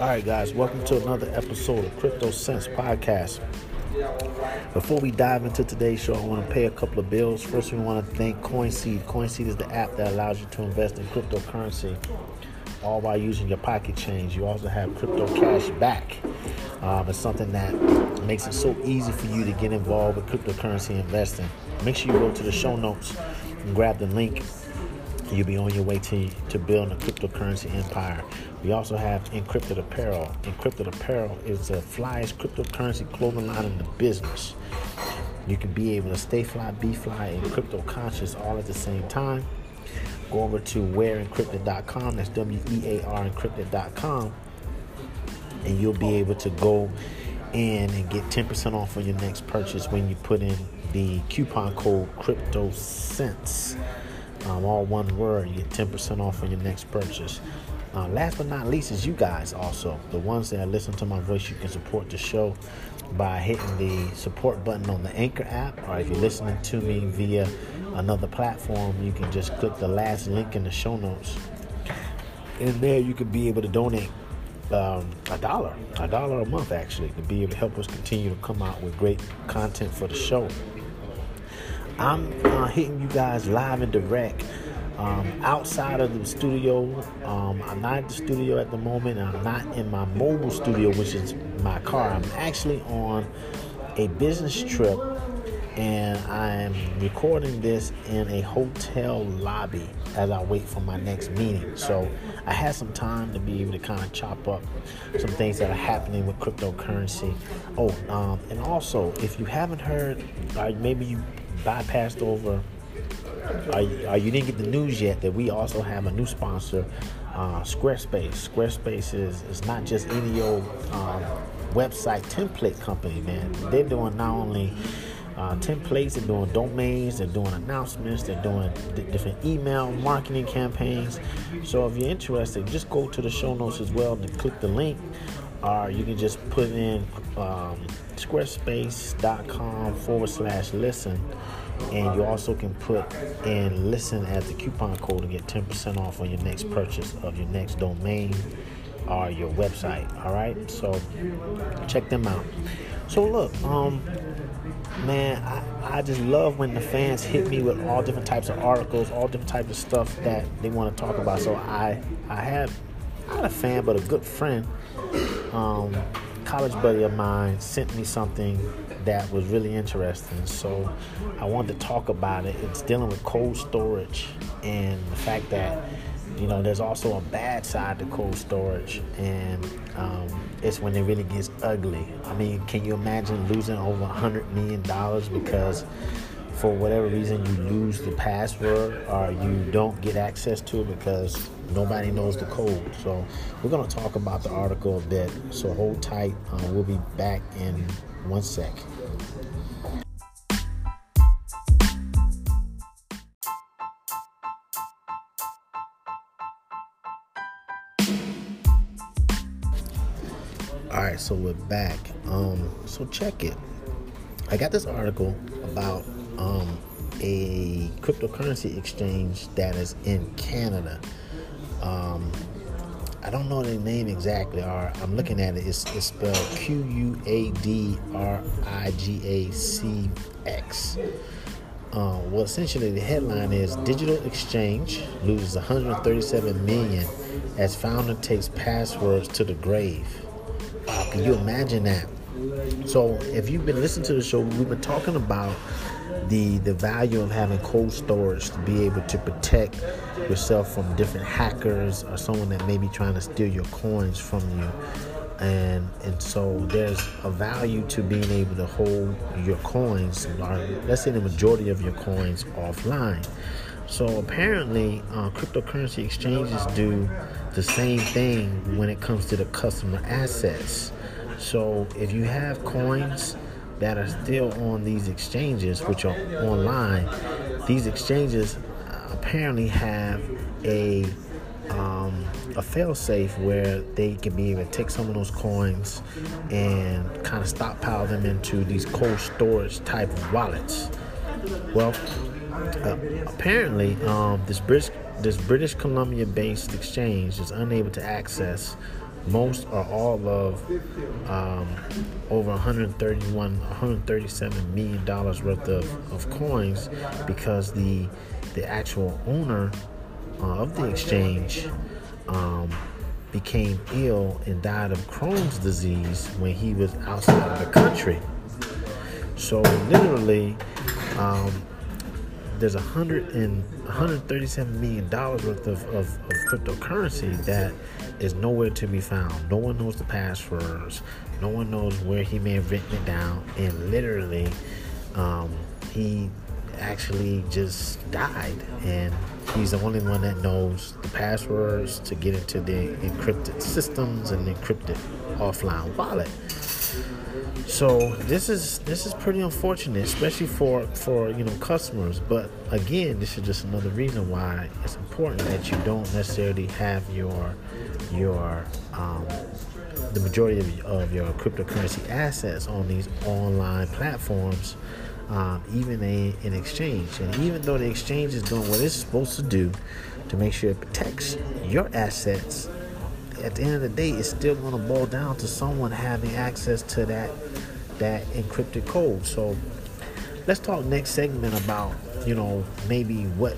All right, guys, welcome to another episode of Crypto Sense Podcast. Before we dive into today's show, I want to pay a couple of bills. First, we want to thank CoinSeed. CoinSeed is the app that allows you to invest in cryptocurrency, all while using your pocket change. You also have crypto cash back. Um, it's something that makes it so easy for you to get involved with cryptocurrency investing. Make sure you go to the show notes and grab the link you'll be on your way to, to building a cryptocurrency empire. We also have Encrypted Apparel. Encrypted Apparel is the flyest cryptocurrency clothing line in the business. You can be able to stay fly, be fly, and crypto conscious all at the same time. Go over to wearencrypted.com, that's W E A R encrypted.com, and you'll be able to go in and get 10% off on your next purchase when you put in the coupon code CryptoSense um, all one word. You get 10% off on your next purchase. Uh, last but not least is you guys also. The ones that listen to my voice, you can support the show by hitting the support button on the Anchor app. Or if you're listening to me via another platform, you can just click the last link in the show notes. In there, you could be able to donate um, a dollar, a dollar a month actually, to be able to help us continue to come out with great content for the show. I'm uh, hitting you guys live and direct. Um, outside of the studio, um, I'm not at the studio at the moment. I'm not in my mobile studio, which is my car. I'm actually on a business trip and I'm recording this in a hotel lobby as I wait for my next meeting. So I had some time to be able to kind of chop up some things that are happening with cryptocurrency. Oh, um, and also, if you haven't heard, or maybe you bypassed over or, you didn't get the news yet that we also have a new sponsor, uh, Squarespace. Squarespace is, is not just any old um, website template company, man. They're doing not only uh, templates, they're doing domains, they're doing announcements, they're doing d- different email marketing campaigns. So if you're interested, just go to the show notes as well and click the link, or you can just put in um, squarespace.com forward slash listen. And you also can put in listen as the coupon code to get 10% off on your next purchase of your next domain or your website. All right, so check them out. So, look, um, man, I, I just love when the fans hit me with all different types of articles, all different types of stuff that they want to talk about. So, I, I have not a fan, but a good friend. Um, college buddy of mine sent me something that was really interesting. So I wanted to talk about it. It's dealing with cold storage and the fact that you know there's also a bad side to cold storage, and um, it's when it really gets ugly. I mean, can you imagine losing over a hundred million dollars because for whatever reason you lose the password or you don't get access to it because nobody knows the code. So we're going to talk about the article a bit. So hold tight. Uh, we'll be back in one sec. All right, so we're back. Um, so check it. I got this article about um, a cryptocurrency exchange that is in Canada. Um, I don't know the name exactly, or I'm looking at it. It's, it's spelled Q U A D R I G A C X. Uh, well, essentially, the headline is Digital Exchange loses 137 million as founder takes passwords to the grave. Wow, can you imagine that? So, if you've been listening to the show, we've been talking about the the value of having cold storage to be able to protect yourself from different hackers or someone that may be trying to steal your coins from you. And and so there's a value to being able to hold your coins or let's say the majority of your coins offline. So apparently uh, cryptocurrency exchanges do the same thing when it comes to the customer assets so if you have coins that are still on these exchanges, which are online, these exchanges uh, apparently have a um, a fail-safe where they can be able to take some of those coins and kind of stockpile them into these cold storage type wallets. Well, uh, apparently, um, this British this British Columbia-based exchange is unable to access most or all of um, over 131, 137 million dollars worth of, of coins because the the actual owner uh, of the exchange um, became ill and died of Crohn's disease when he was outside of the country. So literally, um, there's a hundred and 137 million dollars worth of, of, of, cryptocurrency that is nowhere to be found. No one knows the passwords. No one knows where he may have written it down. And literally, um, he actually just died, and he's the only one that knows the passwords to get into the encrypted systems and encrypted offline wallet. So this is this is pretty unfortunate, especially for for you know customers. But again, this is just another reason why it's important that you don't necessarily have your your um, the majority of, of your cryptocurrency assets on these online platforms, um, even a, an exchange. And even though the exchange is doing what it's supposed to do to make sure it protects your assets at the end of the day, it's still going to boil down to someone having access to that that encrypted code. So let's talk next segment about you know maybe what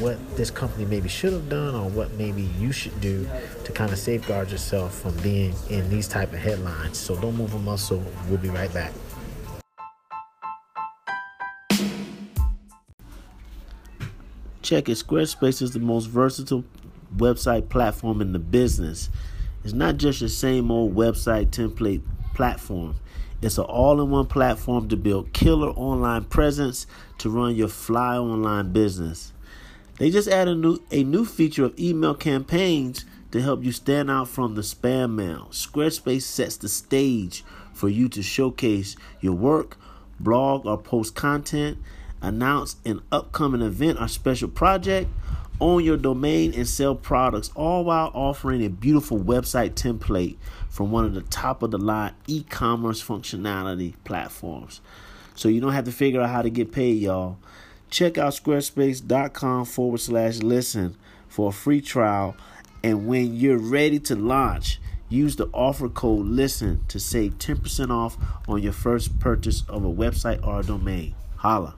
what this company maybe should have done or what maybe you should do to kind of safeguard yourself from being in these type of headlines. So don't move a muscle. We'll be right back. Check it. Squarespace is the most versatile website platform in the business. It's not just your same old website template platform. It's an all in one platform to build killer online presence to run your fly online business. They just added a new, a new feature of email campaigns to help you stand out from the spam mail. Squarespace sets the stage for you to showcase your work, blog, or post content, announce an upcoming event or special project, own your domain and sell products, all while offering a beautiful website template from one of the top of the line e commerce functionality platforms. So you don't have to figure out how to get paid, y'all. Check out squarespace.com forward slash listen for a free trial. And when you're ready to launch, use the offer code LISTEN to save 10% off on your first purchase of a website or a domain. Holla.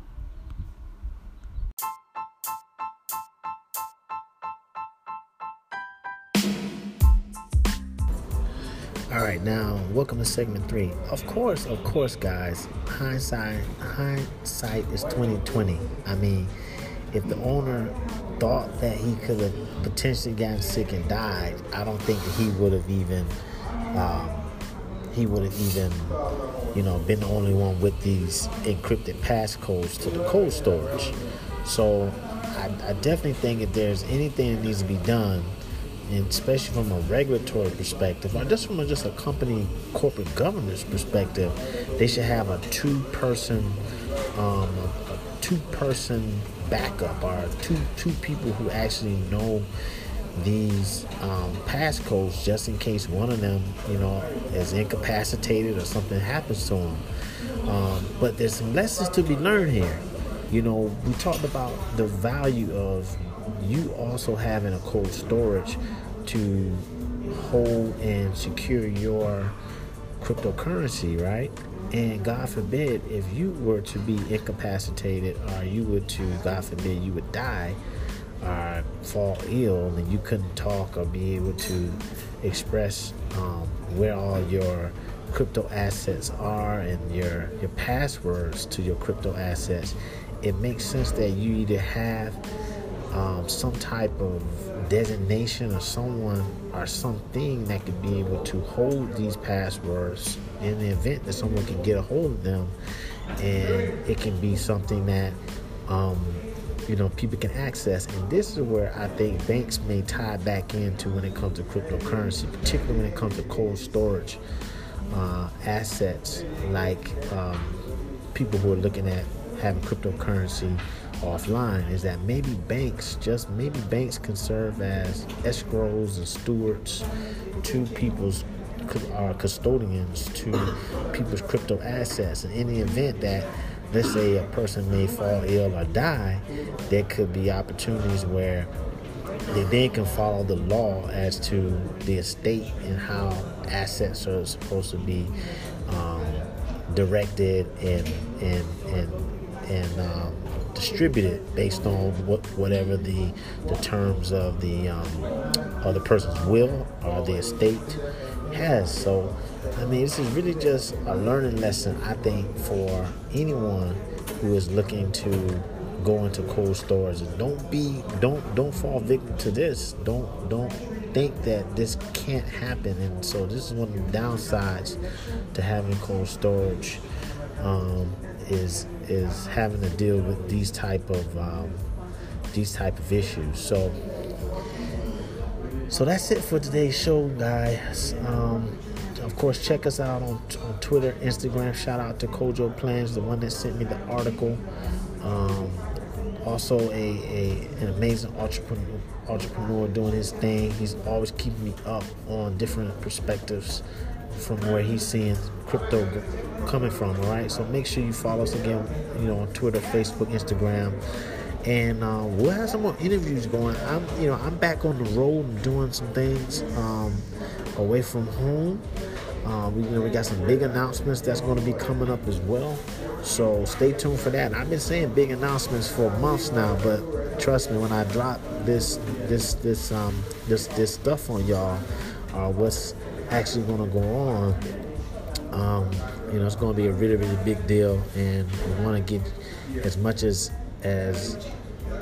All right, now welcome to segment three. Of course, of course, guys. Hindsight, hindsight is twenty twenty. I mean, if the owner thought that he could have potentially gotten sick and died, I don't think he would have even, um, he would have even, you know, been the only one with these encrypted passcodes to the cold storage. So, I, I definitely think if there's anything that needs to be done and especially from a regulatory perspective, or just from a, just a company corporate governance perspective, they should have a two-person, um, a, two-person backup, or two two people who actually know these um, passcodes, just in case one of them, you know, is incapacitated or something happens to them. Um, but there's some lessons to be learned here. You know, we talked about the value of you also having a cold storage to hold and secure your cryptocurrency, right? And God forbid, if you were to be incapacitated or you were to, God forbid, you would die or fall ill and you couldn't talk or be able to express um, where all your crypto assets are and your, your passwords to your crypto assets, it makes sense that you either have um, some type of designation or someone or something that could be able to hold these passwords in the event that someone can get a hold of them. And it can be something that um, you know people can access. And this is where i think banks may tie back into when it comes to cryptocurrency particularly when it comes to cold storage uh, assets. Like um, people who are looking at having cryptocurrency offline is that maybe banks, just maybe banks can serve as escrows and stewards to people's uh, custodians to people's crypto assets. And in the event that, let's say, a person may fall ill or die, there could be opportunities where they then can follow the law as to the estate and how assets are supposed to be um, directed and and and and um, distributed based on what whatever the the terms of the um, the person's will or the estate has. So, I mean, this is really just a learning lesson, I think, for anyone who is looking to go into cold storage. Don't be, don't, don't fall victim to this. Don't, don't think that this can't happen. And so, this is one of the downsides to having cold storage. Um, is is having to deal with these type of um, these type of issues. So so that's it for today's show, guys. Um, of course, check us out on, on Twitter, Instagram. Shout out to Kojo Plans, the one that sent me the article. Um, also, a, a an amazing entrepreneur, entrepreneur doing his thing. He's always keeping me up on different perspectives from where he's seeing crypto coming from. All right, so make sure you follow us again. You know, on Twitter, Facebook, Instagram and uh, we'll have some more interviews going. I'm, you know, I'm back on the road and doing some things um, away from home. Uh, we, you know, we got some big announcements that's going to be coming up as well. So stay tuned for that. I've been saying big announcements for months now, but trust me, when I drop this, this, this, um, this, this stuff on y'all, uh, what's actually going to go on, um, you know, it's going to be a really, really big deal, and we want to get as much as as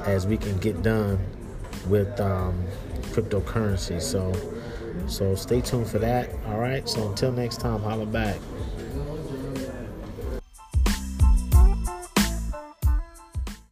as we can get done with um, cryptocurrency. So so stay tuned for that. All right. So until next time, holla back.